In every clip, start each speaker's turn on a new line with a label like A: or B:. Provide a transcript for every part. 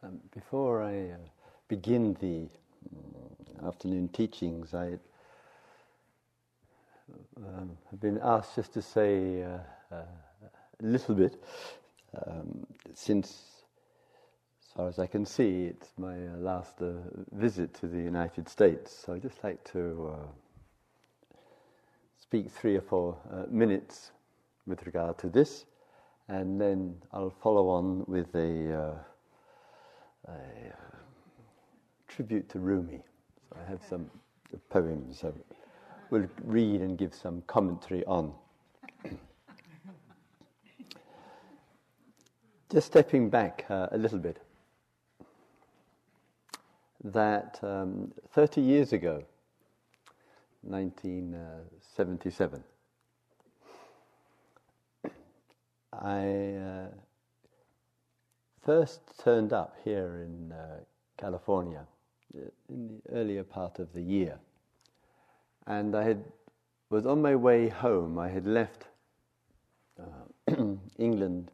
A: Um, before I uh, begin the um, afternoon teachings, I um, have been asked just to say uh, uh, a little bit, um, since, as far as I can see, it's my uh, last uh, visit to the United States. So I'd just like to uh, speak three or four minutes with regard to this, and then I'll follow on with a a uh, tribute to Rumi. So I have some poems I will read and give some commentary on. Just stepping back uh, a little bit, that um, 30 years ago, 1977, I uh, first turned up here in uh, California uh, in the earlier part of the year. And I had, was on my way home. I had left uh, England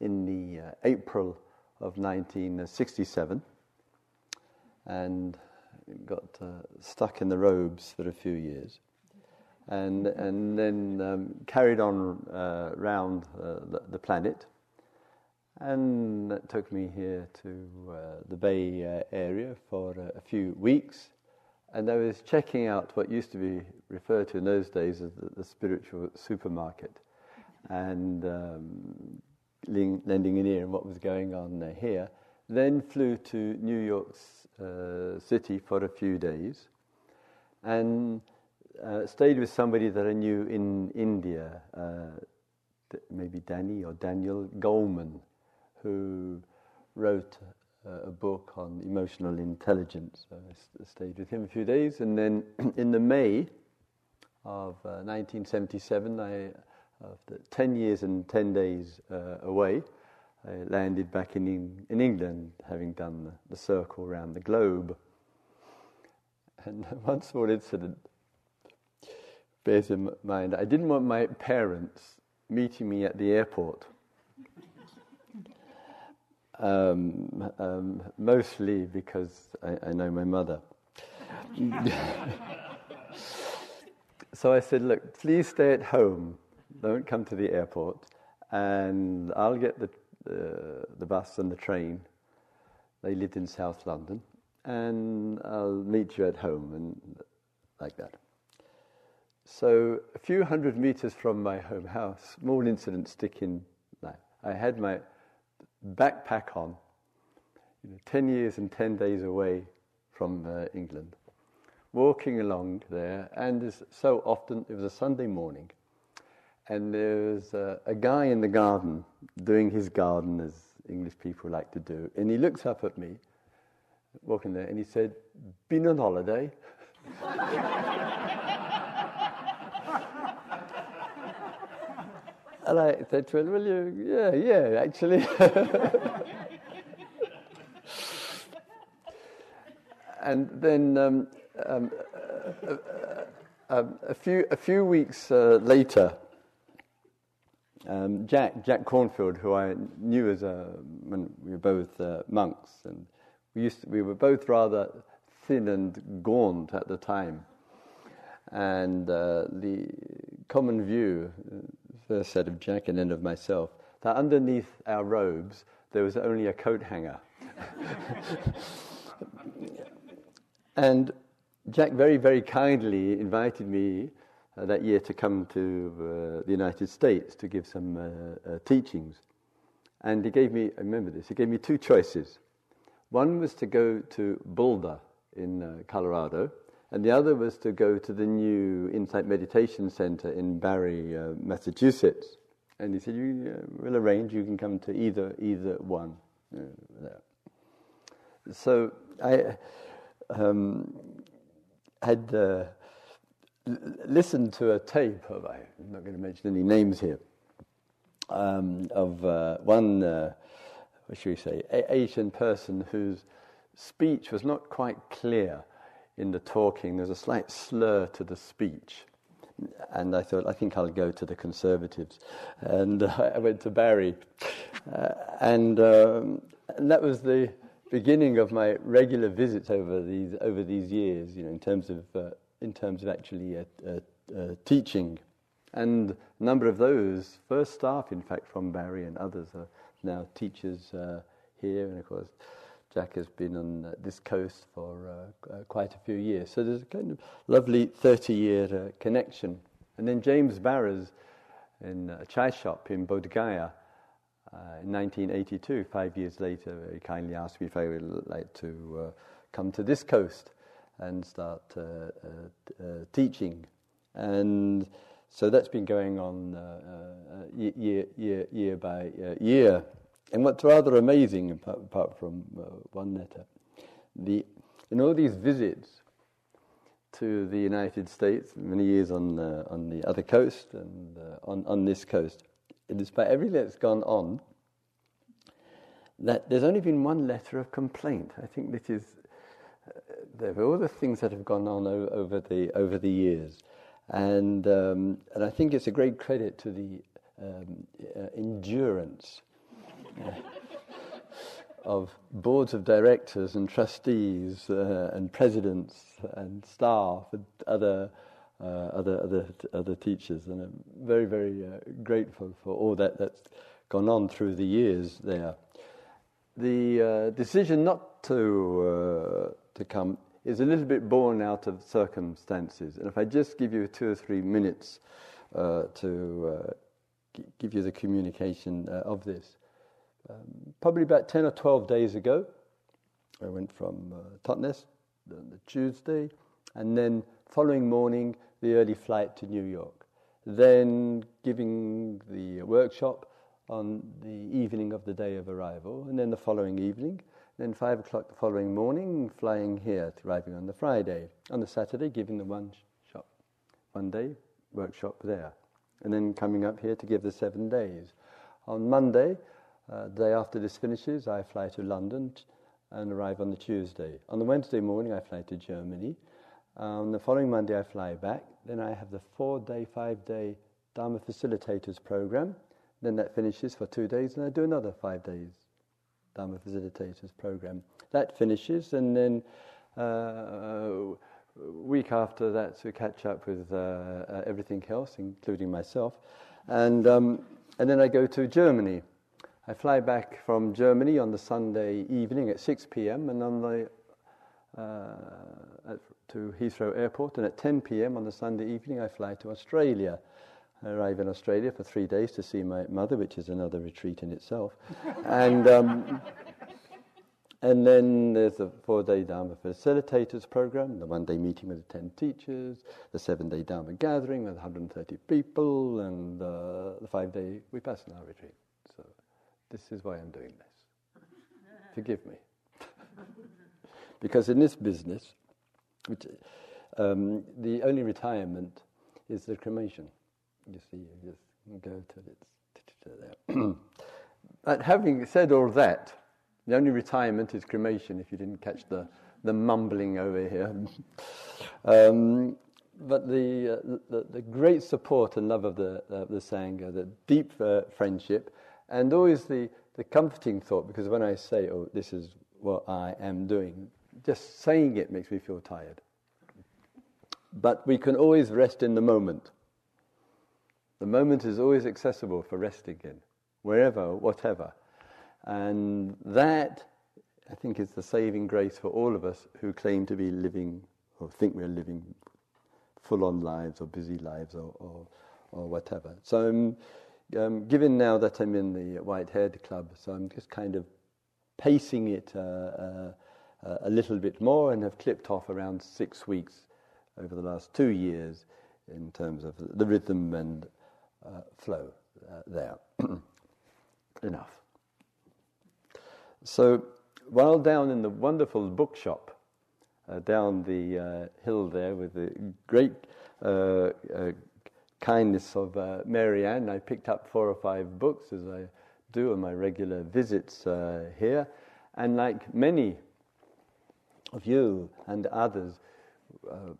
A: in the uh, April of 1967 and got uh, stuck in the robes for a few years. And, and then um, carried on uh, around the, the planet and that took me here to uh, the Bay uh, area for a, a, few weeks. And I was checking out what used to be referred to in those days as the, the spiritual supermarket and um, lending an ear in what was going on uh, here. Then flew to New York uh, City for a few days and uh, stayed with somebody that I knew in India, uh, maybe Danny or Daniel Goleman who wrote a book on emotional intelligence. So I stayed with him a few days, and then in the May of uh, 1977, I, after 10 years and 10 days uh, away, I landed back in, in England, having done the, the circle around the globe. And one small incident bears in mind I didn't want my parents meeting me at the airport um, um, mostly because I, I, know my mother. so I said, Look, please stay at home, don't come to the airport, and I'll get the, uh, the bus and the train. They lived in South London, and I'll meet you at home, and like that. So, a few hundred meters from my home house, small incident sticking. I had my backpack on, you know, 10 years and 10 days away from uh, England, walking along there, and so often, it was a Sunday morning, and there was uh, a guy in the garden doing his garden as English people like to do, and he looks up at me, walking there, and he said, Been on holiday? And I said to him, Well, you, yeah, yeah, actually. and then um, um, uh, uh, um, a, few, a few weeks uh, later, um, Jack, Jack Kornfield, who I knew as a, when we were both uh, monks, and we, used to, we were both rather thin and gaunt at the time. And uh, the common view, first set of Jack and of myself, that underneath our robes there was only a coat hanger. and Jack very, very kindly invited me uh, that year to come to uh, the United States to give some uh, uh teachings. And he gave me, I remember this, he gave me two choices. One was to go to Boulder in uh, Colorado, and the other was to go to the new Insight Meditation Center in Barre, uh, Massachusetts. And he said, "You uh, will arrange. You can come to either either one." Uh, so I um, had uh, listened to a tape of I'm not going to mention any names here um, of uh, one. Uh, what should we say? A- Asian person whose speech was not quite clear in the talking, there's a slight slur to the speech. And I thought, I think I'll go to the Conservatives. And uh, I went to Barre. Uh, and, um, and that was the beginning of my regular visits over these over these years. You know, in terms of uh, in terms of actually uh, uh, uh teaching, and a number of those first staff, in fact, from Barre and others are now teachers here, and of course. Jack has been on uh, this coast for quite a few years. So there's a kind of lovely 30 year connection. And then James Baraz in a chai shop in Bodh Gaya uh, in 1982, five years later, very kindly asked me if I would like to uh, come to this coast and start uh, uh, uh teaching. And so that's been going on uh, year, year, year by year. And what's rather amazing, apart, apart from one letter, the, in all these visits to the United States, many years on, on the other coast and on, on this coast, despite everything that's gone on, that there's only been one letter of complaint. I think this is uh, all the things that have gone on o- over the over the years, and um, and I think it's a great credit to the um, uh, endurance. Of boards of directors and trustees uh, and presidents and staff and other uh, other other other teachers, and I'm very very uh, grateful for all that that's gone on through the years there the uh, decision not to, uh, to come is a little bit born out of circumstances. And if I just give you two or three minutes uh, to g- give you the communication of this. Um, probably about 10 or 12 days ago, I went from uh, Totnes the, the Tuesday, and then following morning, the early flight to New York. Then giving the workshop on the evening of the day of arrival, and then the following evening, then five o'clock the following morning, flying here, arriving on the Friday. On the Saturday, giving the one shop, one day workshop there, and then coming up here to give the seven days. On Monday, uh, the day after this finishes, I fly to London and arrive on the Tuesday. On the Wednesday morning, I fly to Germany. On the following Monday, I fly back. Then I have the four-day, five-day Dharma Facilitators program then that finishes for two days, and I do another five days Dharma Facilitators program. That finishes, and then uh, week after that to catch up with uh, uh, everything else, including myself, and um, and then I go to Germany. I fly back from Germany on the Sunday evening at 6 p.m. and on the uh, at, to Heathrow Airport, and at 10 p.m. on the Sunday evening I fly to Australia. I arrive in Australia for three days to see my mother, which is another retreat in itself. and, um, and then there's the four day Dharma facilitators program, the one day meeting with the 10 teachers, the seven day Dharma gathering with 130 people, and uh, the five day Vipassana retreat. This is why I'm doing this. Forgive me. because in this business, which, um, the only retirement is the cremation. You see, you just go to it. but having said all that, the only retirement is cremation if you didn't catch the, the mumbling over here. um, but the, uh, the, the, great support and love of the, uh, the Sangha, the deep uh, friendship, and always the, the comforting thought, because when I say, oh, this is what I am doing, just saying it makes me feel tired. But we can always rest in the moment. The moment is always accessible for resting in, wherever, whatever. And that, I think, is the saving grace for all of us who claim to be living or think we're living full on lives or busy lives or, or, or whatever. So I'm um, given now that I'm in the White Haired Club, so I'm just kind of pacing it uh, uh, a little bit more and have clipped off around six weeks over the last two years in terms of the rhythm and uh, flow uh, there. Enough. So while down in the wonderful bookshop uh, down the uh, hill there with the great kindness of uh, Marianne, I picked up four or five books as I do on my regular visits here. And like many of you and others,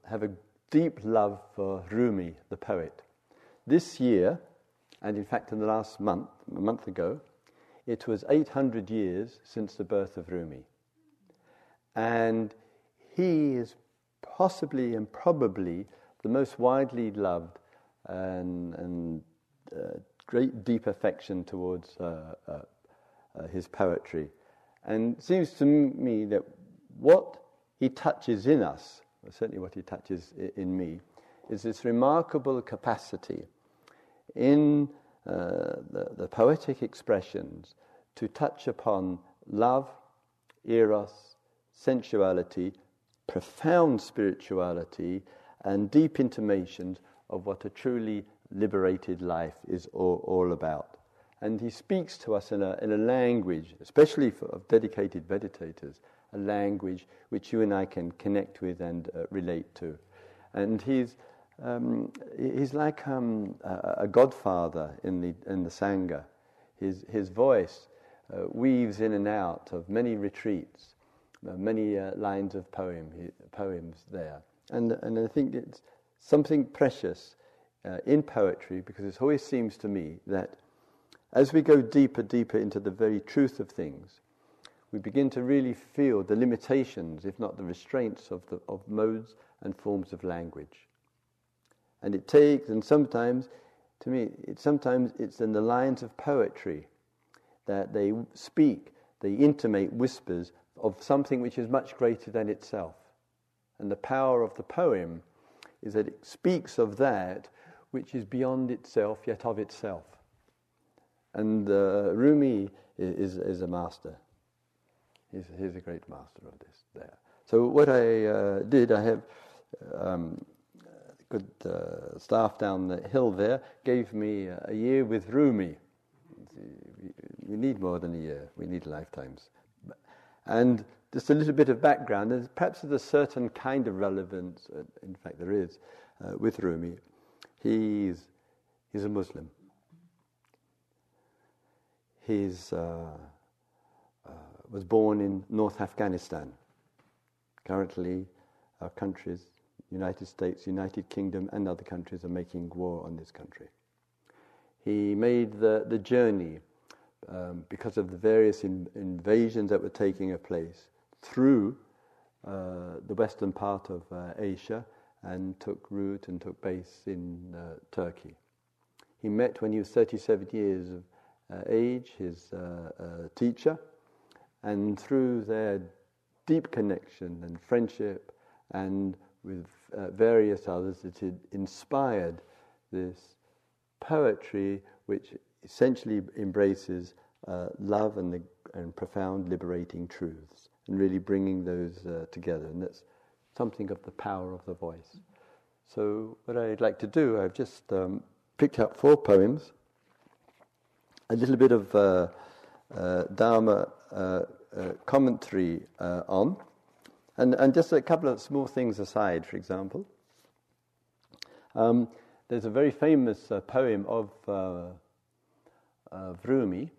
A: have a deep love for Rumi, the poet. This year, and in fact in the last month, a month ago, it was 800 years since the birth of Rumi. And he is possibly and probably the most widely loved and, and uh, great deep affection towards uh, uh, uh his poetry. And it seems to me that what he touches in us, certainly what he touches in me, is this remarkable capacity in uh, the, the poetic expressions to touch upon love, eros, sensuality, profound spirituality, and deep intimations of what a truly liberated life is all, all about. And he speaks to us in a, in a language, especially for of dedicated meditators, a language which you and I can connect with and uh, relate to. And he's, um, he's like um, a, a, godfather in the, in the Sangha. His, his voice uh, weaves in and out of many retreats, uh, many uh, lines of poem, poems there. And, and I think it's something precious uh, in poetry because it always seems to me that as we go deeper, deeper into the very truth of things, we begin to really feel the limitations, if not the restraints, of, the, of modes and forms of language. And it takes, and sometimes, to me, it, sometimes it's in the lines of poetry that they speak, they intimate whispers of something which is much greater than itself. And the power of the poem is that it speaks of that which is beyond itself, yet of itself. And uh, Rumi is, is a master. He's, he's a great master of this there. So what I uh, did, I have um, good uh, staff down the hill there, gave me a year with Rumi. We need more than a year. We need lifetimes. And just a little bit of background. There's perhaps there's a certain kind of relevance. Uh, in fact, there is uh, with Rumi. He's he's a Muslim. He's uh, uh, was born in North Afghanistan. Currently, our countries, United States, United Kingdom, and other countries are making war on this country. He made the, the journey um, because of the various in, invasions that were taking place through uh, the western part of uh, Asia and took root and took base in uh, Turkey. He met when he was 37 years of uh, age his uh, uh, teacher, and through their deep connection and friendship and with various others, it had inspired this poetry which essentially embraces love and, the, and profound liberating truths, and really bringing those uh, together. And that's something of the power of the voice. So, what I'd like to do, I've just um, picked out four poems, a little bit of uh, uh Dharma uh, uh, commentary on, and, and just a couple of small things aside, for example. Um, there's a very famous poem of Rumi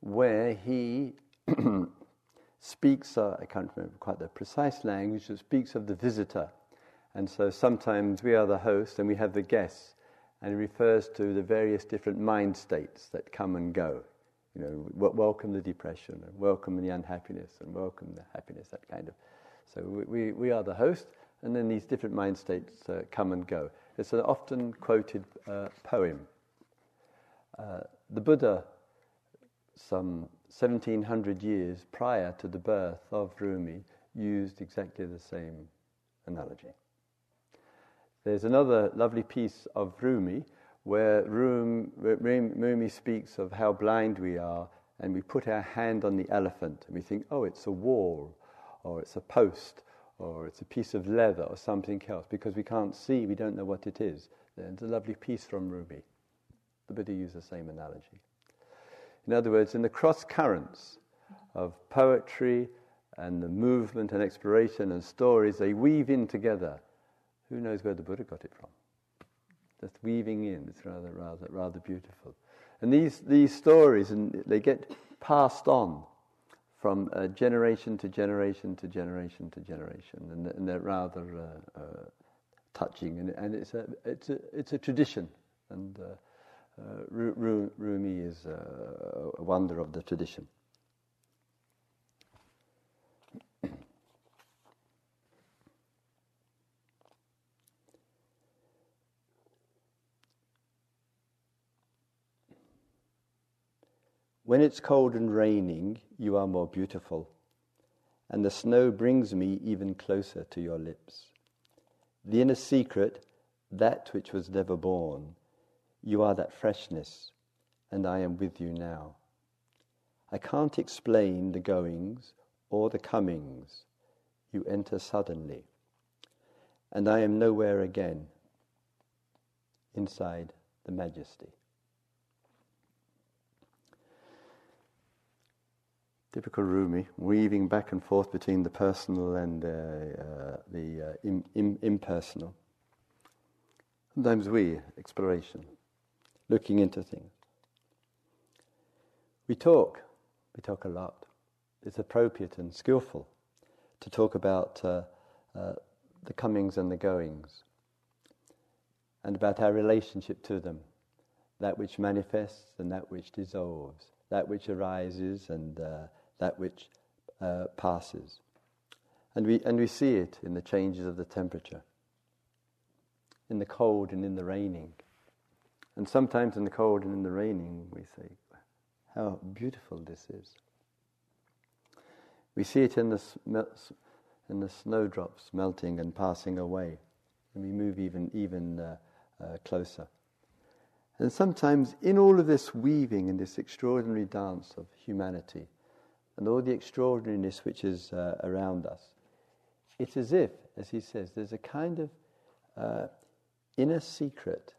A: where he speaks, uh, I can't remember quite the precise language, it speaks of the visitor. And so sometimes we are the host and we have the guests, and it refers to the various different mind states that come and go. You know, w- welcome the depression, and welcome the unhappiness, and welcome the happiness, that kind of. So we, we, are the host, and then these different mind states uh, come and go. It's an often quoted uh, poem. Uh, the Buddha some 1700 years prior to the birth of Rumi, used exactly the same analogy. There's another lovely piece of Rumi where Rumi speaks of how blind we are, and we put our hand on the elephant and we think, oh, it's a wall, or it's a post, or it's a piece of leather, or something else, because we can't see, we don't know what it is. There's a lovely piece from Rumi. The Buddha used the same analogy. In other words, in the cross currents of poetry and the movement and exploration and stories, they weave in together. Who knows where the Buddha got it from? Just weaving in. It's rather, rather, rather beautiful. And these, these stories, and they get passed on from uh, generation to generation to generation to generation, and, and they're rather uh, uh, touching. And, and, it's, a, it's, a, it's a tradition. And uh, Rumi is uh, a wonder of the tradition. When it's cold and raining, you are more beautiful, and the snow brings me even closer to your lips. The inner secret, that which was never born, you are that freshness, and I am with you now. I can't explain the goings or the comings. You enter suddenly, and I am nowhere again inside the majesty. Typical Rumi, weaving back and forth between the personal and uh, uh, the uh, Im- Im- impersonal. Sometimes we, exploration, looking into things. We talk, we talk a lot. It's appropriate and skillful to talk about uh, uh, the comings and the goings and about our relationship to them, that which manifests and that which dissolves, that which arises and uh, that which uh, passes. And we, and we see it in the changes of the temperature, in the cold and in the raining. And sometimes in the cold and in the raining, we say, How beautiful this is. We see it in the, in the snowdrops melting and passing away, and we move even, even uh, uh, closer. And sometimes, in all of this weaving and this extraordinary dance of humanity, and all the extraordinariness which is uh, around us. It's as if, as he says, there's a kind of uh, inner secret,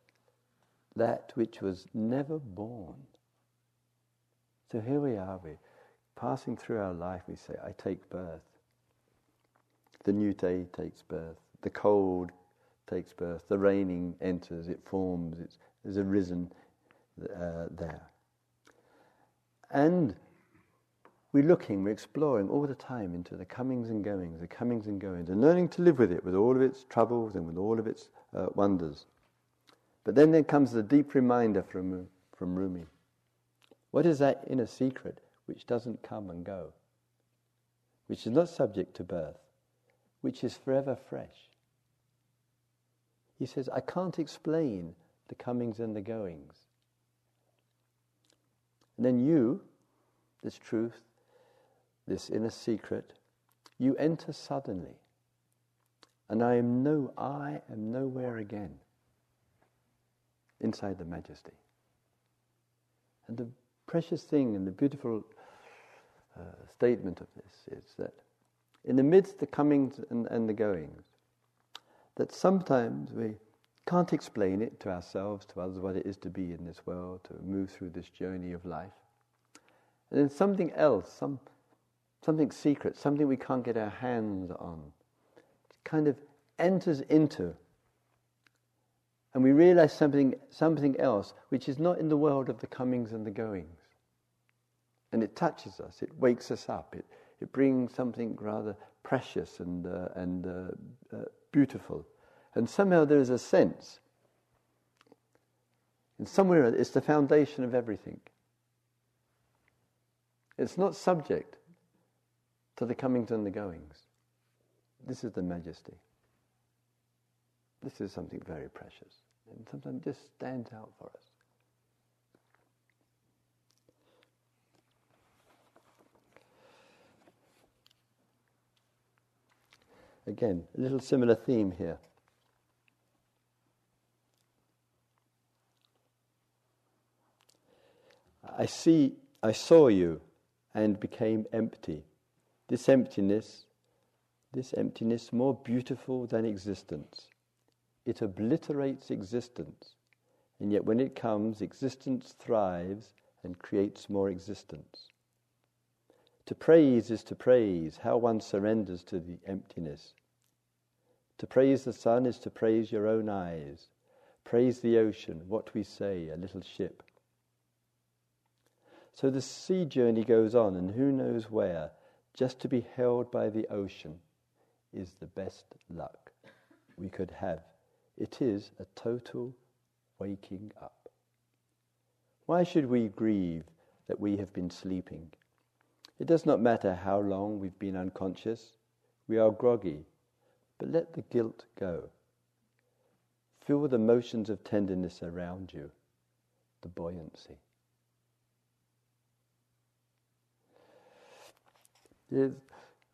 A: that which was never born. So here we are, we passing through our life, we say, I take birth. The new day takes birth. The cold takes birth. The raining enters, it forms, it's, arisen uh, there. And we're looking, we're exploring all the time into the comings and goings, the comings and goings, and learning to live with it, with all of its troubles and with all of its uh, wonders. But then there comes the deep reminder from, from Rumi. What is that inner secret which doesn't come and go? Which is not subject to birth, which is forever fresh. He says, I can't explain the comings and the goings. And then you, this truth, this inner secret, you enter suddenly. And I am no I am nowhere again inside the majesty. And the precious thing and the beautiful uh, statement of this is that in the midst the comings and, and the goings, that sometimes we can't explain it to ourselves, to others, what it is to be in this world, to move through this journey of life. And then something else, some something secret, something we can't get our hands on, kind of enters into. And we realize something, something else which is not in the world of the comings and the goings. And it touches us, it wakes us up, it, it brings something rather precious and, uh, and uh, uh, beautiful. And somehow there is a sense, and somewhere it's the foundation of everything. It's not subject to the comings and the goings. This is the majesty. This is something very precious. And sometimes just stands out for us. Again, a little similar theme here. I see, I saw you and became empty. This emptiness, this emptiness more beautiful than existence. It obliterates existence, and yet when it comes, existence thrives and creates more existence. To praise is to praise how one surrenders to the emptiness. To praise the sun is to praise your own eyes. Praise the ocean, what we say, a little ship. So the sea journey goes on, and who knows where, just to be held by the ocean is the best luck we could have. It is a total waking up. Why should we grieve that we have been sleeping? It does not matter how long we've been unconscious. We are groggy, but let the guilt go. Feel the motions of tenderness around you, the buoyancy. Here's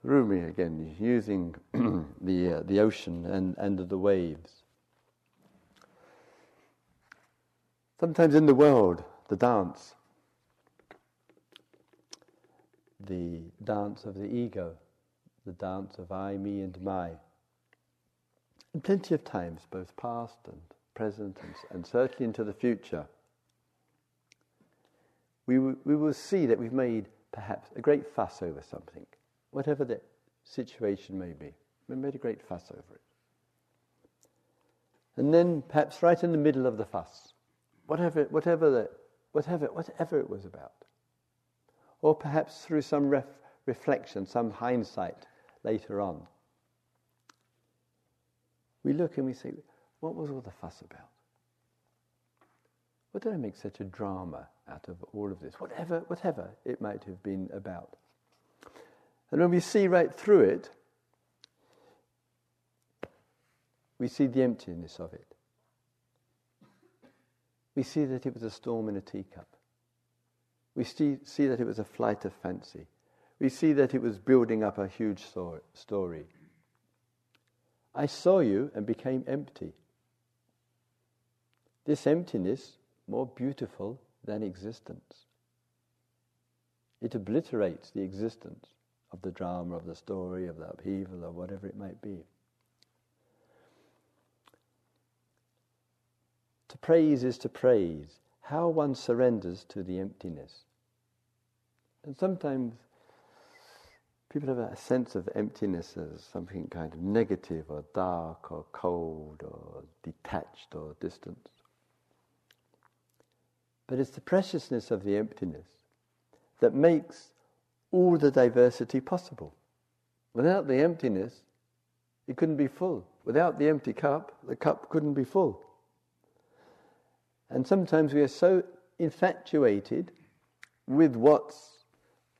A: Rumi again, using the, uh, the ocean and, and the waves. Sometimes in the world, the dance, the dance of the ego, the dance of I, me, and my. And plenty of times, both past and present, and, and certainly into the future, we, w- we will see that we've made perhaps a great fuss over something, whatever the situation may be. We've made a great fuss over it. And then, perhaps right in the middle of the fuss, whatever, whatever, the, whatever, whatever it was about, or perhaps through some ref, reflection, some hindsight later on, we look and we say, what was all the fuss about? What did I make such a drama out of all of this? Whatever, whatever it might have been about. And when we see right through it, we see the emptiness of it. We see that it was a storm in a teacup. We see, see that it was a flight of fancy. We see that it was building up a huge story. I saw you and became empty. This emptiness, more beautiful than existence. It obliterates the existence of the drama, of the story, of the upheaval, or whatever it might be. To praise is to praise. How one surrenders to the emptiness. And sometimes people have a sense of emptiness as something kind of negative or dark or cold or detached or distant. But it's the preciousness of the emptiness that makes all the diversity possible. Without the emptiness, it couldn't be full. Without the empty cup, the cup couldn't be full. And sometimes we are so infatuated with what's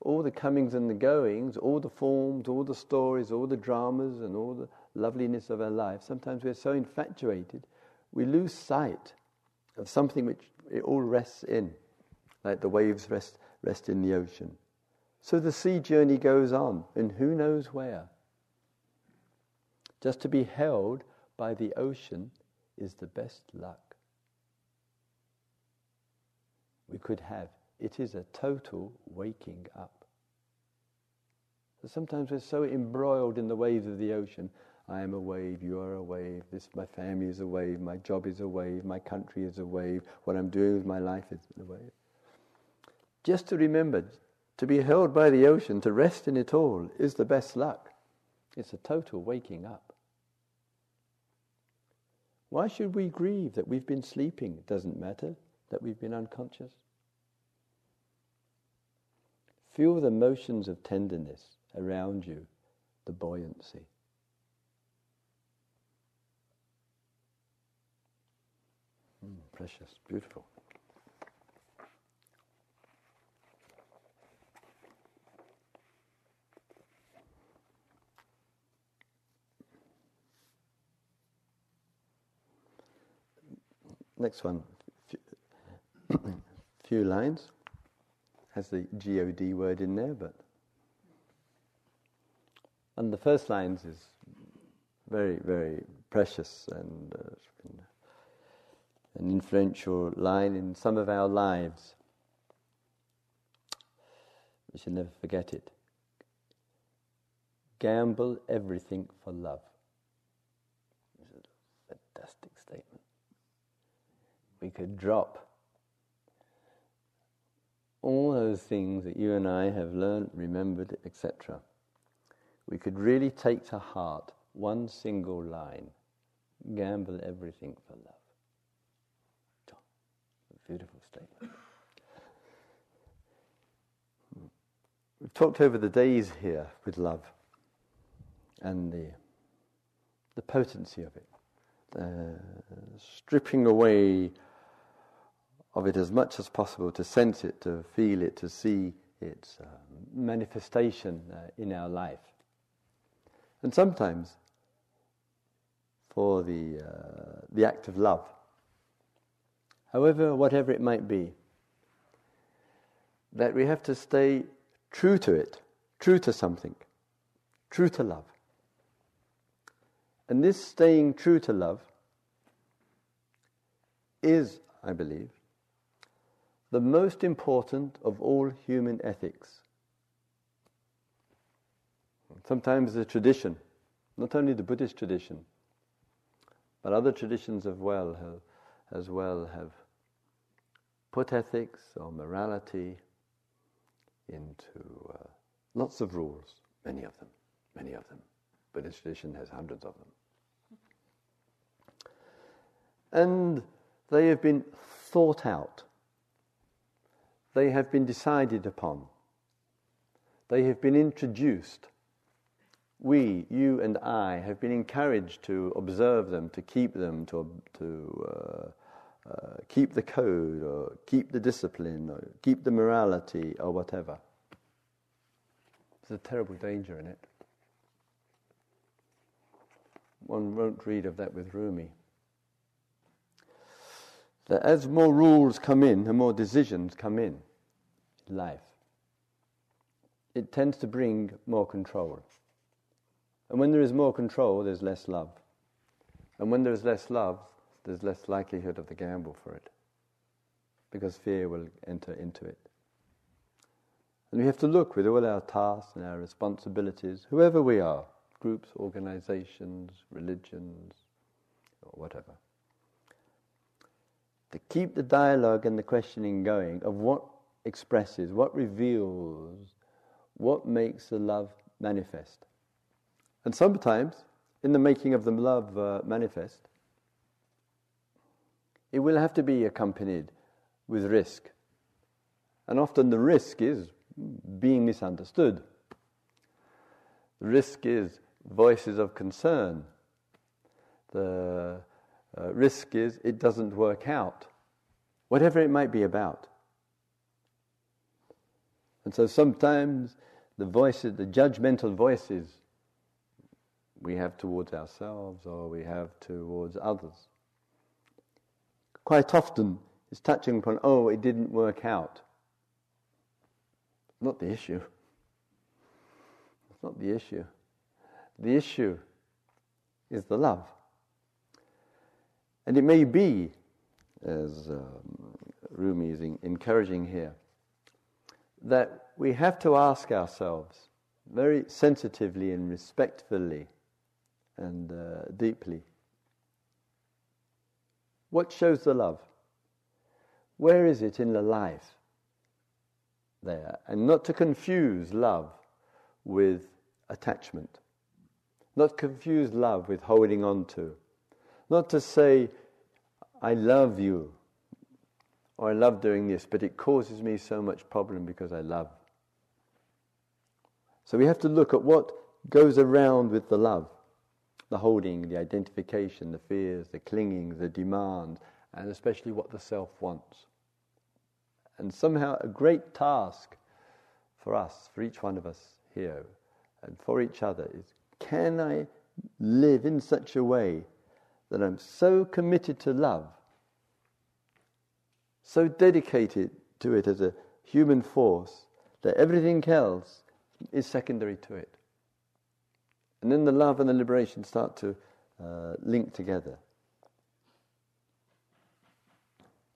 A: all the comings and the goings, all the forms, all the stories, all the dramas, and all the loveliness of our life. Sometimes we're so infatuated, we lose sight of something which it all rests in, like the waves rest, rest in the ocean. So the sea journey goes on, and who knows where. Just to be held by the ocean is the best luck we could have. It is a total waking up. So sometimes we're so embroiled in the waves of the ocean. I am a wave, you are a wave, this my family is a wave, my job is a wave, my country is a wave, what I'm doing with my life is a wave. Just to remember, to be held by the ocean, to rest in it all, is the best luck. It's a total waking up. Why should we grieve that we've been sleeping? It doesn't matter that we've been unconscious. Feel the motions of tenderness around you, the buoyancy. Mm, precious, beautiful. Next one, few lines has the God word in there, but and the first lines is very, very precious and uh, an influential line in some of our lives. We should never forget it. Gamble everything for love. This is a fantastic statement. We could drop all those things that you and I have learned, remembered, etc., we could really take to heart one single line gamble everything for love. A beautiful statement. We've talked over the days here with love and the, the potency of it, uh, stripping away of it as much as possible, to sense it, to feel it, to see its uh, manifestation uh, in our life. And sometimes for the, uh, the act of love. However, whatever it might be, that we have to stay true to it, true to something, true to love. And this staying true to love is, I believe, the most important of all human ethics. Sometimes the tradition, not only the Buddhist tradition, but other traditions as well have, as well have put ethics or morality into uh, lots of rules, many of them, many of them. Buddhist tradition has hundreds of them. And they have been thought out. They have been decided upon. They have been introduced. We, you and I, have been encouraged to observe them, to keep them, to, to uh, uh, keep the code, or keep the discipline, or keep the morality, or whatever. There's a terrible danger in it. One won't read of that with Rumi that as more rules come in and more decisions come in life, it tends to bring more control. And when there is more control, there's less love. And when there's less love, there's less likelihood of the gamble for it. Because fear will enter into it. And we have to look with all our tasks and our responsibilities, whoever we are groups, organizations, religions, or whatever to keep the dialogue and the questioning going of what expresses, what reveals, what makes the love manifest. And sometimes, in the making of the love uh, manifest, it will have to be accompanied with risk. And often the risk is being misunderstood. The risk is voices of concern. The uh, risk is it doesn't work out, whatever it might be about. And so sometimes the voices, the judgmental voices we have towards ourselves or we have towards others, quite often is touching upon, oh, it didn't work out. Not the issue. It's not the issue. The issue is the love. And it may be, as um, Rumi is encouraging here, that we have to ask ourselves very sensitively and respectfully and uh, deeply what shows the love? Where is it in the life there? And not to confuse love with attachment, not confuse love with holding on to not to say, I love you, or I love doing this, but it causes me so much problem because I love. So we have to look at what goes around with the love the holding, the identification, the fears, the clinging, the demand, and especially what the self wants. And somehow, a great task for us, for each one of us here, and for each other is can I live in such a way that I'm so committed to love, so dedicated to it as a human force, that everything else is secondary to it. And then the love and the liberation start to uh, link together.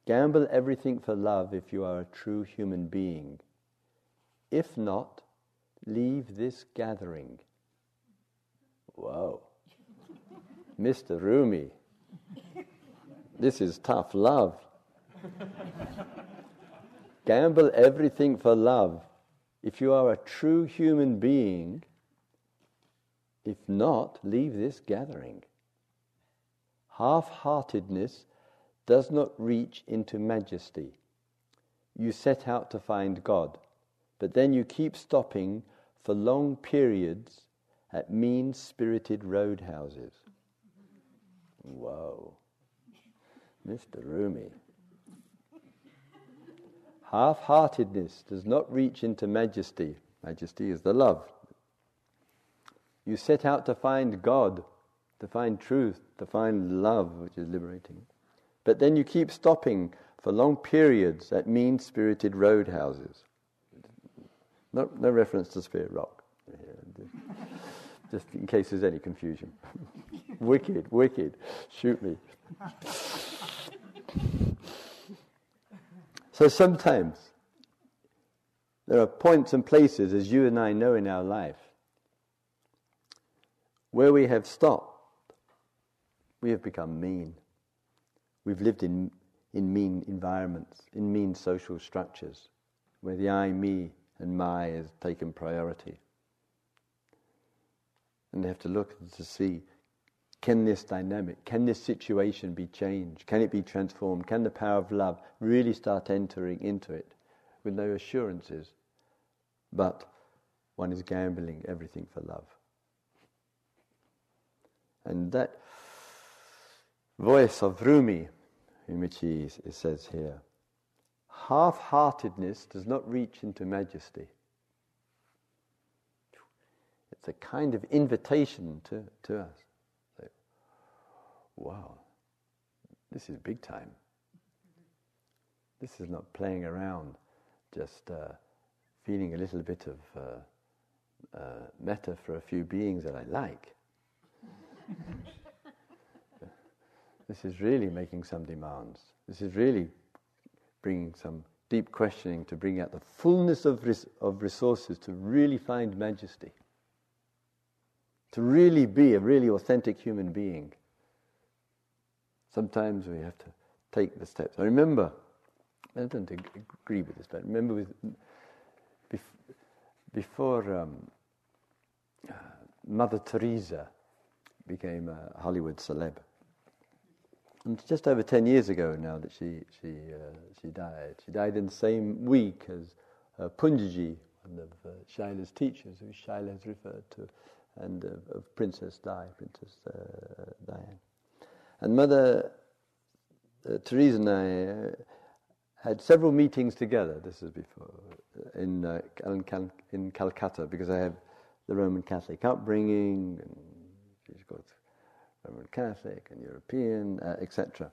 A: Gamble everything for love if you are a true human being. If not, leave this gathering. Whoa. Mr. Rumi, this is tough love. Gamble everything for love. If you are a true human being, if not, leave this gathering. Half heartedness does not reach into majesty. You set out to find God, but then you keep stopping for long periods at mean spirited roadhouses. Whoa. Mr. Rumi. Half heartedness does not reach into majesty. Majesty is the love. You set out to find God, to find truth, to find love, which is liberating. But then you keep stopping for long periods at mean spirited roadhouses. No, no reference to Spirit Rock. Just in case there's any confusion. wicked, wicked. Shoot me. so sometimes there are points and places, as you and I know in our life, where we have stopped. We have become mean. We've lived in, in mean environments, in mean social structures, where the I, me, and my has taken priority. And they have to look to see can this dynamic, can this situation be changed? Can it be transformed? Can the power of love really start entering into it with no assurances? But one is gambling everything for love. And that voice of Rumi, in which he says here, half heartedness does not reach into majesty. It's a kind of invitation to, to us. Wow, this is big time. This is not playing around, just uh, feeling a little bit of uh, uh, metta for a few beings that I like. this is really making some demands. This is really bringing some deep questioning to bring out the fullness of, res- of resources to really find majesty, to really be a really authentic human being. Sometimes we have to take the steps. I remember, I don't agree with this, but remember with, before um, uh, Mother Teresa became a Hollywood celeb. And just over 10 years ago now that she, she, uh, she died. She died in the same week as uh, Poonjaji, one of uh, Shaila's teachers, who Shaila has referred to, and uh, of Princess Di, Princess uh, Diane. And Mother uh, Teresa and I uh, had several meetings together, this is before, in, in, Cal- in Calcutta, because I have the Roman Catholic upbringing, and she's got Roman Catholic and European, uh, etc.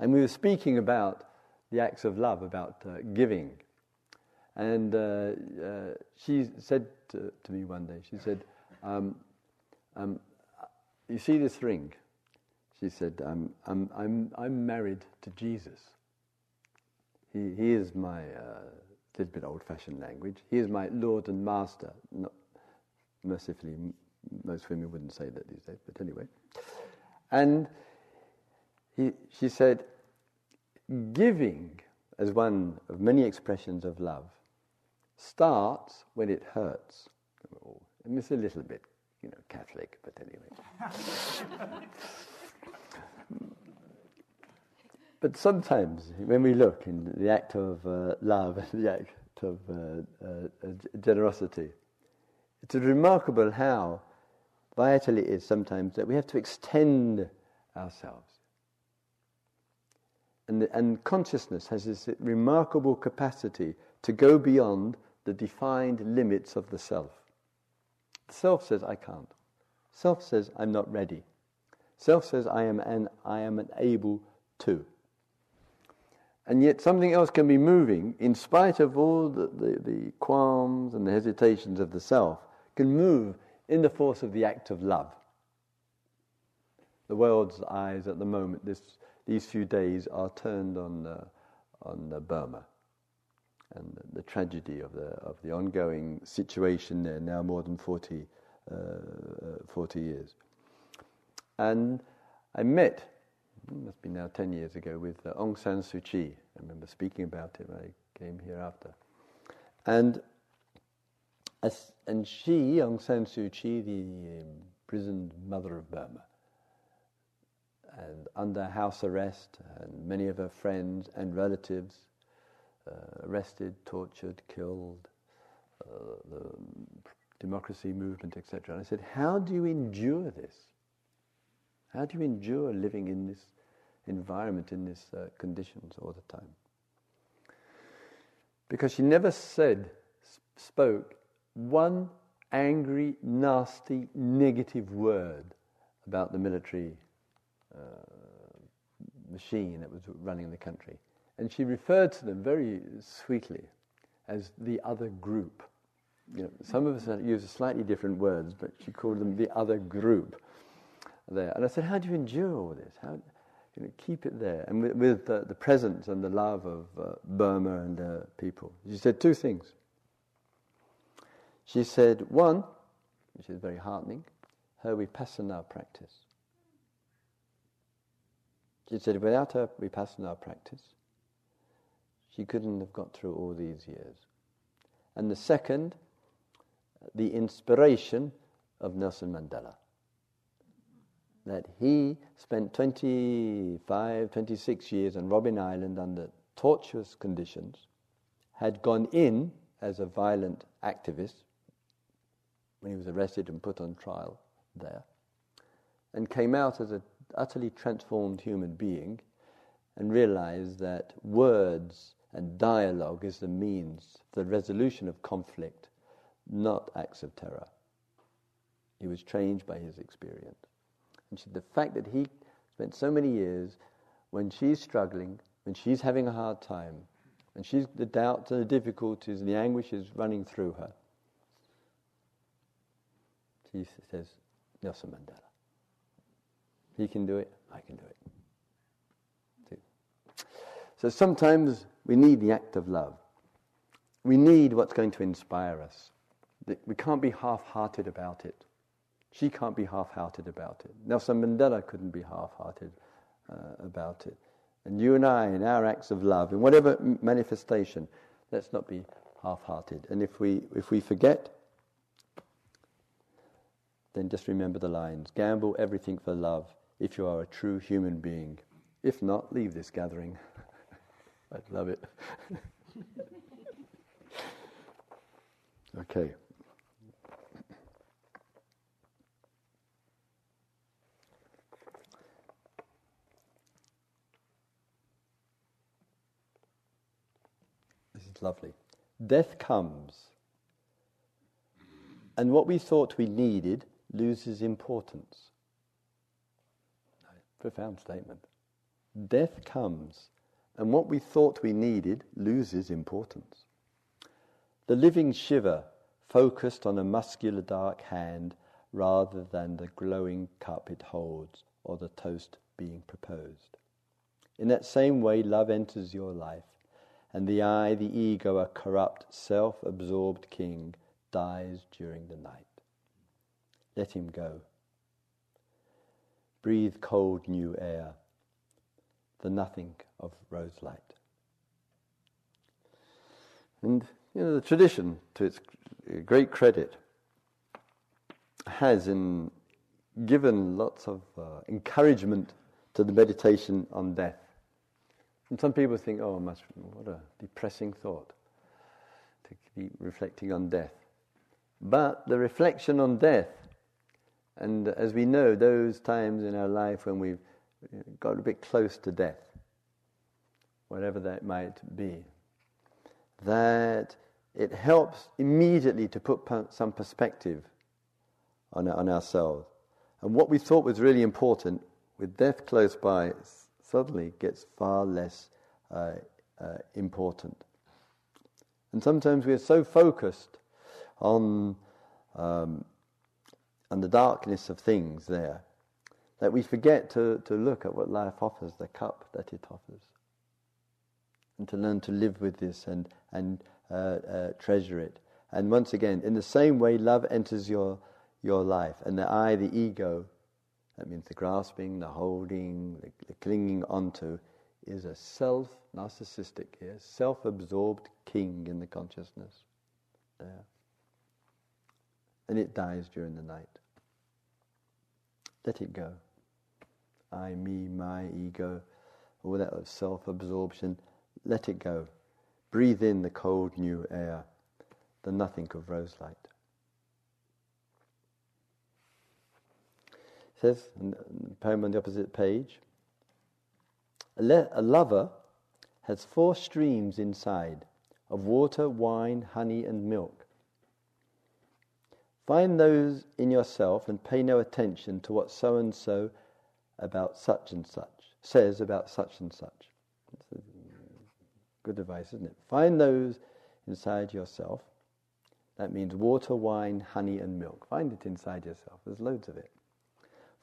A: And we were speaking about the acts of love, about uh, giving. And uh, uh she said to, to, me one day, she said, um, um, You see this ring? She said, I'm, I'm, I'm, I'm married to Jesus. He, he is my, uh, little bit old fashioned language, he is my Lord and Master. Not, mercifully, most women wouldn't say that these days, but anyway. And he, she said, giving as one of many expressions of love starts when it hurts. And it's a little bit, you know, Catholic, but anyway. but sometimes when we look in the act of uh, love and the act of uh, uh, generosity, it's remarkable how vital it is sometimes that we have to extend ourselves. And, and consciousness has this remarkable capacity to go beyond the defined limits of the self. The self says, I can't. Self says, I'm not ready. Self says, I am, an, I am unable to. And yet something else can be moving in spite of all the, the, the qualms and the hesitations of the self can move in the force of the act of love. The world's eyes at the moment, this, these few days, are turned on, uh, on uh, Burma and the tragedy of the, of the ongoing situation there now more than 40, uh, 40 years. And I met, must be now 10 years ago, with uh, Aung San Suu Kyi. I remember speaking about it when I came here after. And as, and she, Aung San Suu Kyi, the imprisoned mother of Burma, and under house arrest, and many of her friends and relatives uh, arrested, tortured, killed, uh, the democracy movement, etc. And I said, How do you endure this? How do you endure living in this environment, in these uh, conditions all the time? Because she never said, spoke one angry, nasty, negative word about the military uh, machine that was running the country. And she referred to them very sweetly as the other group. You know, some of us use slightly different words, but she called them the other group there. And I said, how do you endure all this? How, you know, keep it there. And with, with the presence and the love of uh, Burma and uh, people. She said two things. She said, one, which is very heartening, her vipassana practice. She said, without her vipassana practice, she couldn't have got through all these years. And the second, the inspiration of Nelson Mandela. That he spent 25, 26 years on Robben Island under tortuous conditions, had gone in as a violent activist when he was arrested and put on trial there, and came out as an utterly transformed human being and realized that words and dialogue is the means for the resolution of conflict, not acts of terror. He was changed by his experience. And she, the fact that he spent so many years when she's struggling, when she's having a hard time, and she's the doubts and the difficulties and the anguish is running through her. She says, Nelson Mandela. He can do it, I can do it. So sometimes we need the act of love. We need what's going to inspire us. We can't be half hearted about it. She can't be half hearted about it. Nelson Mandela couldn't be half hearted uh, about it. And you and I, in our acts of love, in whatever manifestation, let's not be half hearted. And if we, if we forget, then just remember the lines gamble everything for love if you are a true human being. If not, leave this gathering. I'd love it. okay. Lovely. Death comes, and what we thought we needed loses importance. Profound statement. Death comes, and what we thought we needed loses importance. The living Shiva focused on a muscular dark hand rather than the glowing cup it holds or the toast being proposed. In that same way, love enters your life, and the I, the ego, a corrupt, self absorbed king, dies during the night. Let him go. Breathe cold new air the nothing of rose light. And you know, the tradition, to its great credit, has in given lots of uh, encouragement to the meditation on death. And some people think, oh, must, what a depressing thought to be reflecting on death. But the reflection on death, and as we know, those times in our life when we've got a bit close to death, whatever that might be, that it helps immediately to put some perspective on, on ourselves. And what we thought was really important, with death close by, suddenly gets far less uh, uh, important. And sometimes we are so focused on, um, on the darkness of things there that we forget to, to look at what life offers, the cup that it offers. And to learn to live with this and, and uh, uh, treasure it. And once again, in the same way, love enters your, your life. And the I, the ego, that means the grasping, the holding, the, the clinging onto, is a self, narcissistic here, self absorbed king in the consciousness. There. And it dies during the night. Let it go. I, me, my, ego, all that of self absorption, let it go. Breathe in the cold new air, the nothing of rose light. It says, poem on the opposite page, a, le- a lover has four streams inside of water, wine, honey, and milk. Find those in yourself and pay no attention to what so and so about such and such, says about such and such. good advice, isn't it? Find those inside yourself. That means water, wine, honey, and milk. Find it inside yourself. There's loads of it.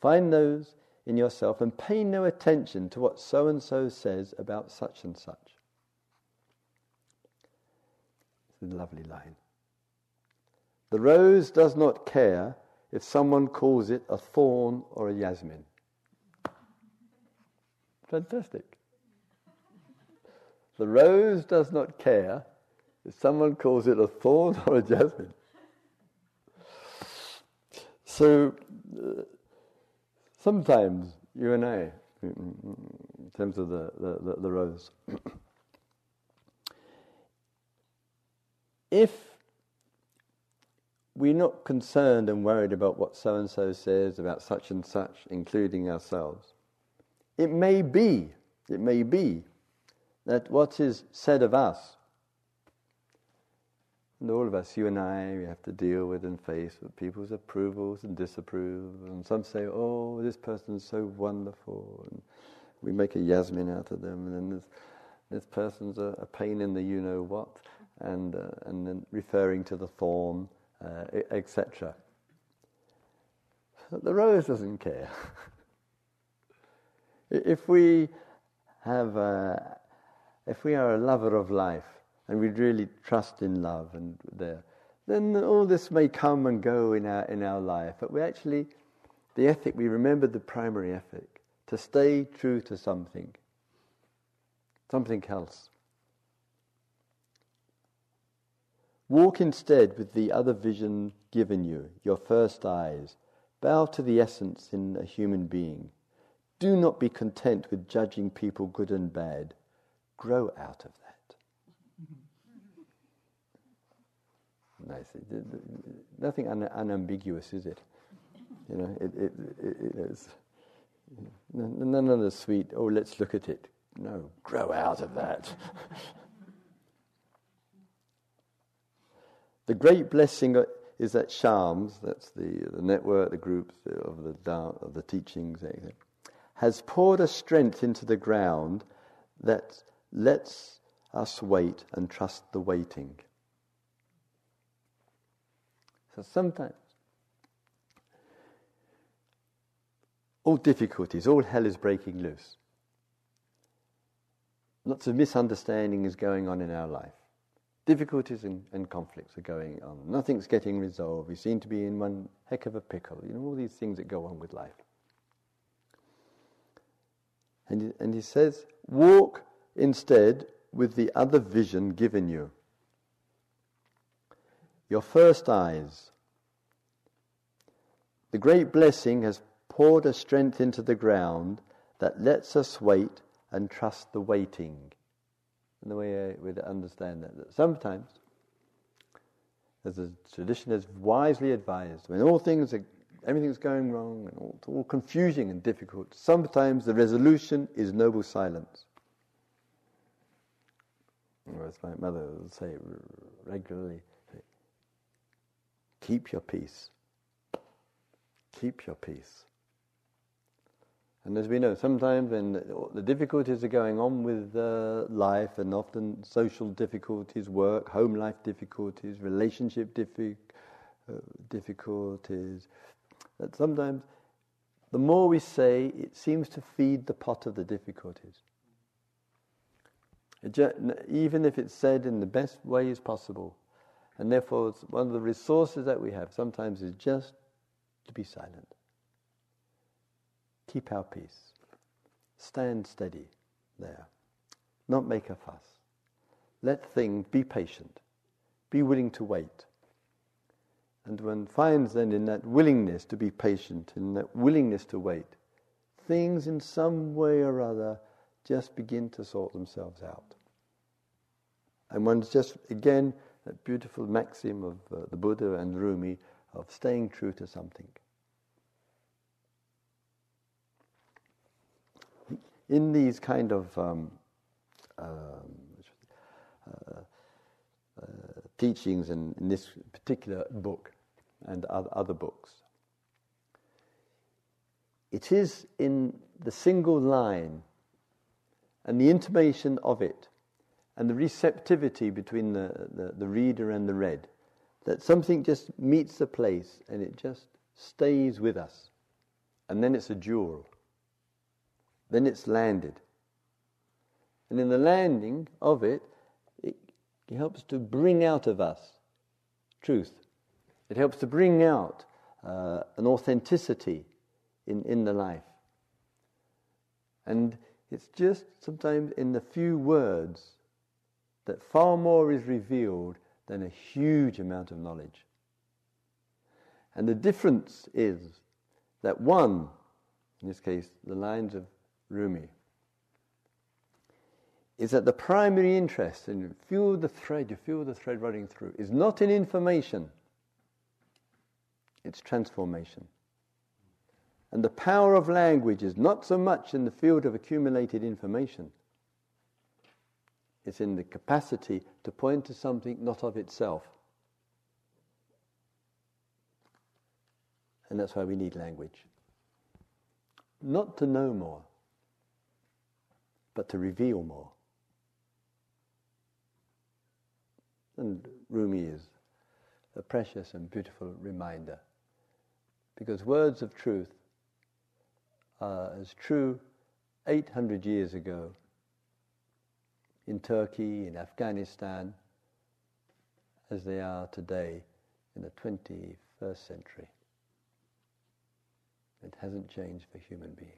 A: Find those in yourself and pay no attention to what so and so says about such and such. It's a lovely line. The rose does not care if someone calls it a thorn or a yasmin. Fantastic. The rose does not care if someone calls it a thorn or a jasmine. So, uh, sometimes you and I, in terms of the, the, the, the rose, if we're not concerned and worried about what so and so says about such and such, including ourselves, it may be, it may be that what is said of us, and all of us, you and I, we have to deal with and face with people's approvals and disapprovals. And some say, oh, this person's so wonderful. And we make a yasmin out of them. And then this, this person's a, a pain in the you know what. And, uh, and then referring to the thorn, uh, etc. The rose doesn't care. if we have a, if we are a lover of life and we really trust in love and there, then all this may come and go in our in our life. But we actually, the ethic, we remember the primary ethic to stay true to something, something else. Walk instead with the other vision given you, your first eyes. Bow to the essence in a human being. Do not be content with judging people good and bad grow out of that. Nice. Nothing un- unambiguous, is it? You know, it, it, it, it is. None of the sweet, oh, let's look at it. No, grow out of that. the great blessing is that Shams, that's the, the network, the group of the, of the teachings, has poured a strength into the ground that lets us wait and trust the waiting. So sometimes, all difficulties, all hell is breaking loose. Lots of misunderstanding is going on in our life. Difficulties and, and, conflicts are going on. Nothing's getting resolved. We seem to be in one heck of a pickle. You know, all these things that go on with life. And and he says, walk instead with the other vision given you. Your first eyes. The great blessing has poured a strength into the ground that lets us wait and trust the waiting. And the way I would understand that, that sometimes, as the tradition has wisely advised, when all things are, everything's going wrong and all, all confusing and difficult, sometimes the resolution is noble silence. Or as my mother would say regularly, keep your peace. Keep your peace. And as we know, sometimes when the difficulties are going on with uh, life, and often social difficulties, work, home life difficulties, relationship uh, difficulties, that sometimes the more we say, it seems to feed the pot of the difficulties even if it's said in the best ways possible. And therefore, one of the resources that we have sometimes is just to be silent. Keep our peace. Stand steady there. Not make a fuss. Let things be patient. Be willing to wait. And one finds then in that willingness to be patient, in that willingness to wait, things in some way or other just begin to sort themselves out. And one's just, again, that beautiful maxim of uh, the Buddha and Rumi of staying true to something. In these kind of um, um, uh, uh, teachings in, in, this particular book and other books, it is in the single line and the intimation of it and the receptivity between the, the, the reader and the read that something just meets a place and it just stays with us. And then it's a jewel. Then it's landed. And in the landing of it, it, it helps to bring out of us truth. It helps to bring out uh, an authenticity in, in the life. And it's just sometimes in the few words that far more is revealed than a huge amount of knowledge. And the difference is that one, in this case, the lines of Rumi, is that the primary interest, and you feel the thread, you feel the thread running through, is not in information, it's transformation. And the power of language is not so much in the field of accumulated information, it's in the capacity to point to something not of itself. And that's why we need language. Not to know more, but to reveal more. And Rumi is a precious and beautiful reminder. Because words of truth are as true 800 years ago in Turkey, in Afghanistan, as they are today in the 21st century. It hasn't changed for human beings.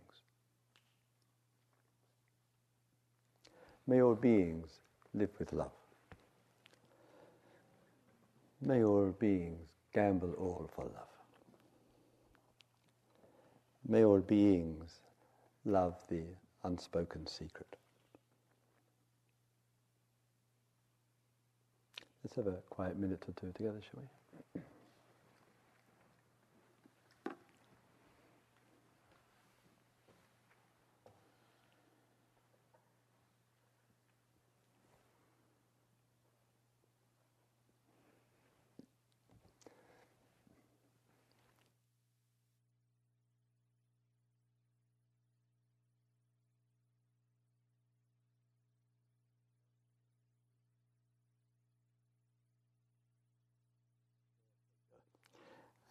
A: May all beings live with love. May all beings gamble all for love. May all beings love the unspoken secret. Let's have a quiet minute or two together, shall we?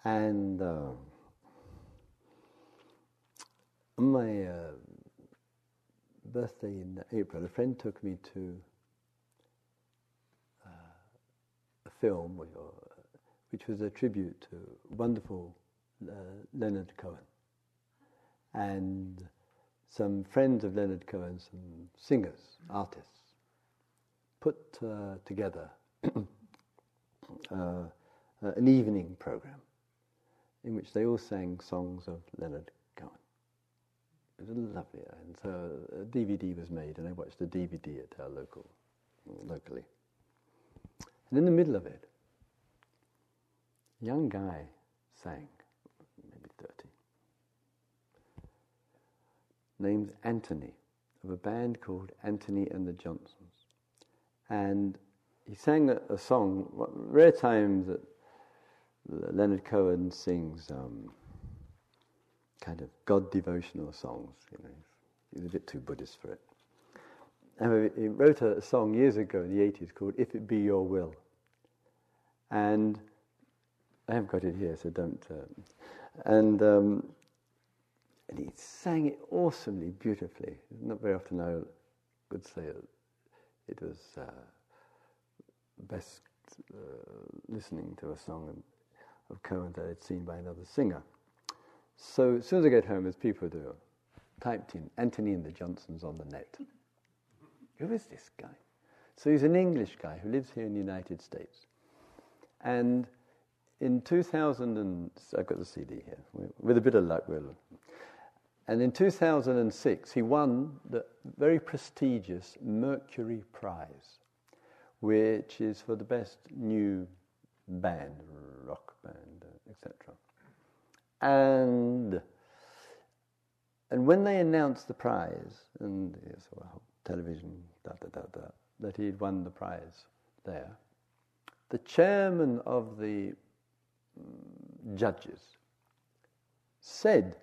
A: And uh, on my uh, birthday in April, a friend took me to uh, a film which was a tribute to wonderful uh, Leonard Cohen. And some friends of Leonard Cohen, some singers, artists, put uh, together uh, an evening program in which they all sang songs of Leonard Cohen. It was lovely, and so a DVD was made, and I watched the DVD at our local, locally. And in the middle of it, a young guy sang, maybe 30, named Antony, of a band called Antony and the Johnsons. And he sang a, a song, rare times that Leonard Cohen sings um, kind of God devotional songs. You know, he's a bit too Buddhist for it. And he wrote a song years ago in the 80s called "If It Be Your Will," and I haven't got it here, so don't. Uh, and um, and he sang it awesomely, beautifully. Not very often I would say it, it was uh, best uh, listening to a song of Cohen that I'd seen by another singer. So as soon as I get home, as people do, typed in Antony and the Johnsons on the net. Who is this guy? So he's an English guy who lives here in the United States. And in 2000, and I've got the CD here, with a bit of luck, we'll. And in 2006, he won the very prestigious Mercury Prize, which is for the best new band, rock band, etc. And and when they announced the prize, and television, da, da, da, da, that he'd won the prize there, the chairman of the mm, judges said,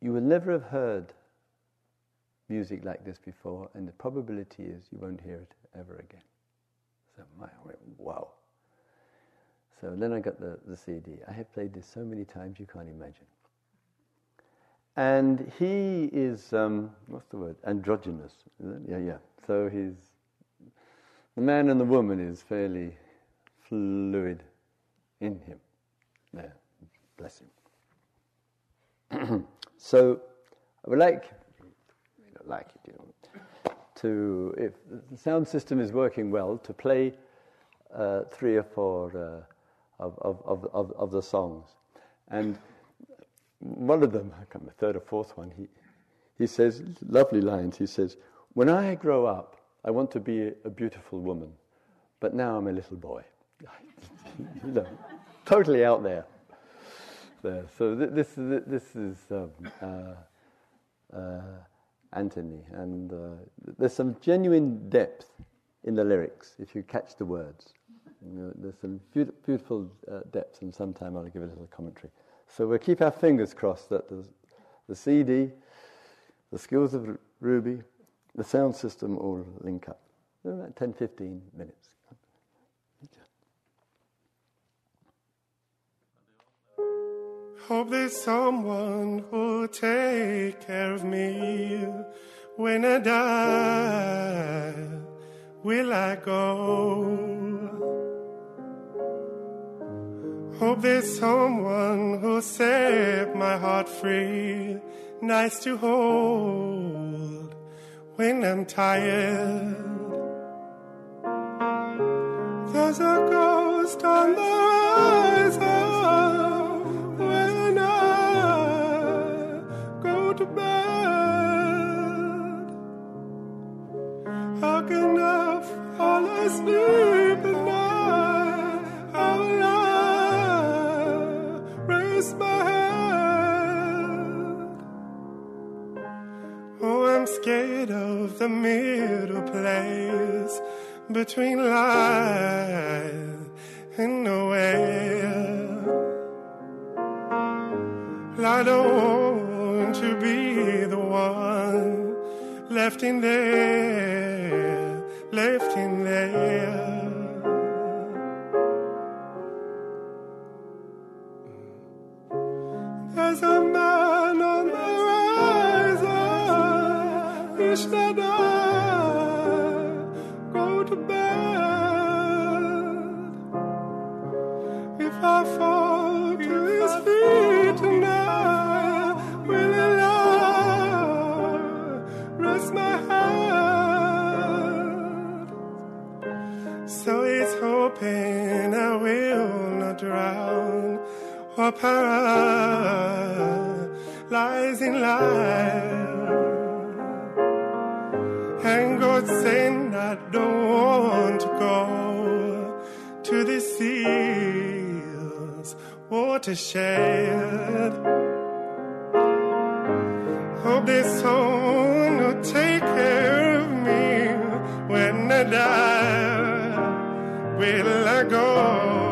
A: You will never have heard music like this before, and the probability is you won't hear it ever again. So I went, wow. So then I got the, the CD. I have played this so many times you can't imagine. And he is, um, what's the word? Androgynous. Yeah, yeah. So he's, the man and the woman is fairly fluid in him. There, bless him. so I would like, you don't like it, you know, to, if the sound system is working well, to play uh, three or four uh, of, of, of, of, the songs. And one of them, I can't third or fourth one, he, he says, lovely lines, he says, When I grow up, I want to be a beautiful woman, but now I'm a little boy. you know, totally out there. there. So th- this, th- this is um, uh, uh, Antony, and uh, there's some genuine depth in the lyrics if you catch the words. You know, there's some be- beautiful uh, depth, and sometime I'll give a little commentary. So we'll keep our fingers crossed that the, the CD, the skills of Ruby, the sound system all link up. About 10, 15 minutes.
B: Hope there's someone who'll take care of me when I die. Will I go? Hope there's someone who'll set my heart free, nice to hold when I'm tired. There's a ghost on the horizon between life and nowhere. I don't want to be the one left in there, left in there. Or paralyze in life. And God saying I don't want to go to the seas watershed. Hope there's someone who'll take care of me when I die. Will I go?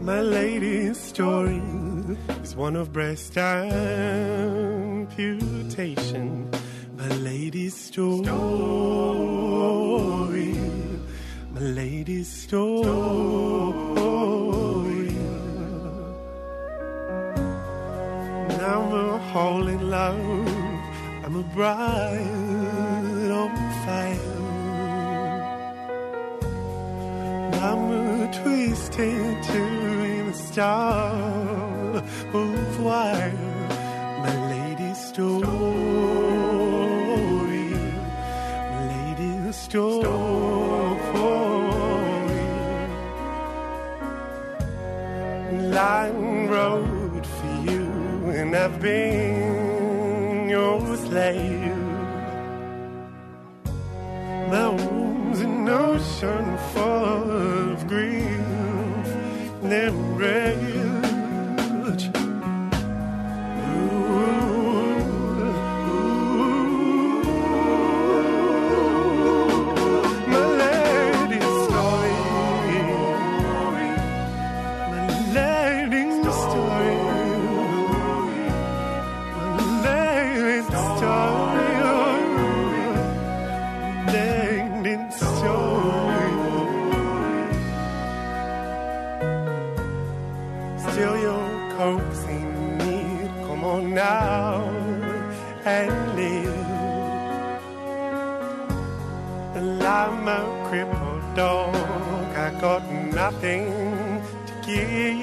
B: My lady's story is one of breast amputation my lady's story. My lady's story. Now I'm a hole in love. I'm a bride on fire. I'm a twisted to in a star of wire. My lady's story. store for you. Line road for you, and I've been your slave. Never nothing to give.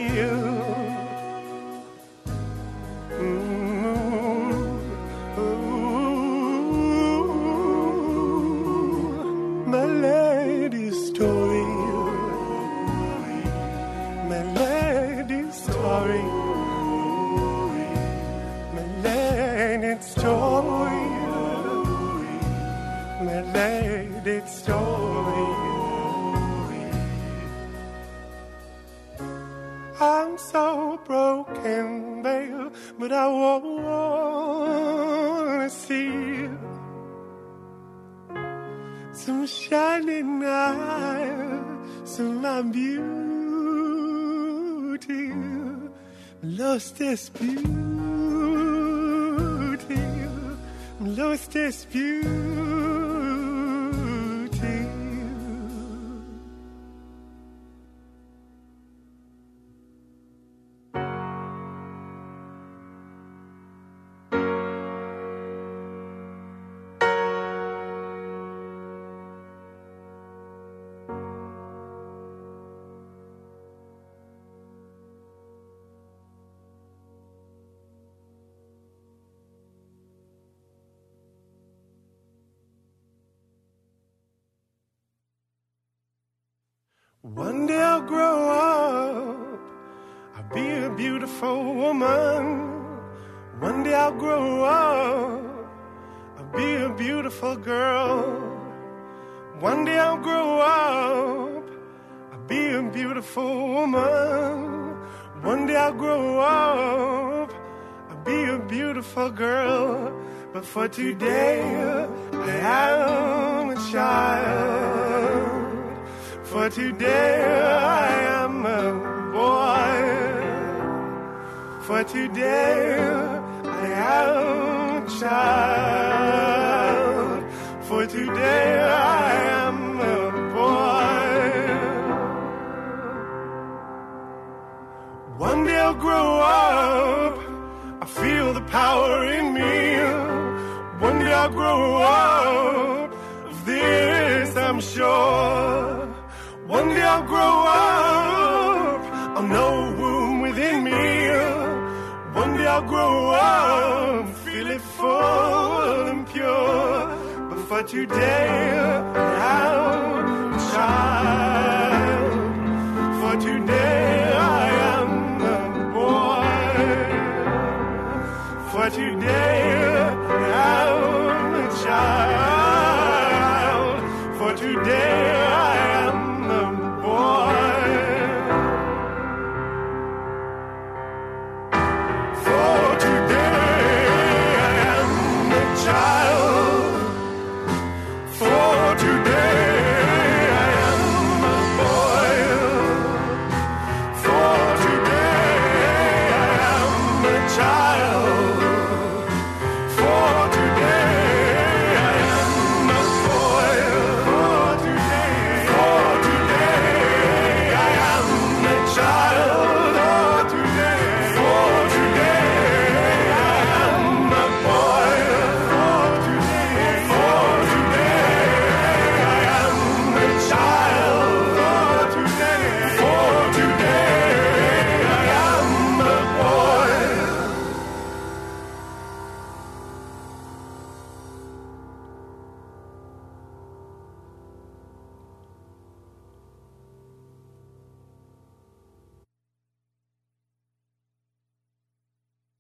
B: One day I'll grow up. I'll be a beautiful woman. One day I'll grow up. I'll be a beautiful girl. One day I'll grow up. I'll be a beautiful woman. One day I'll grow up. I'll be a beautiful girl. But for today, I am a child. For today I am a boy. For today I am a child. For today I am a boy. One day I'll grow up. I feel the power in me. One day I'll grow up. I'll grow up. I'll know a womb within me. One day I'll grow up, feel it full and pure. But for today, I'm a child. For today, I am a boy. For today, I'm a child. For today.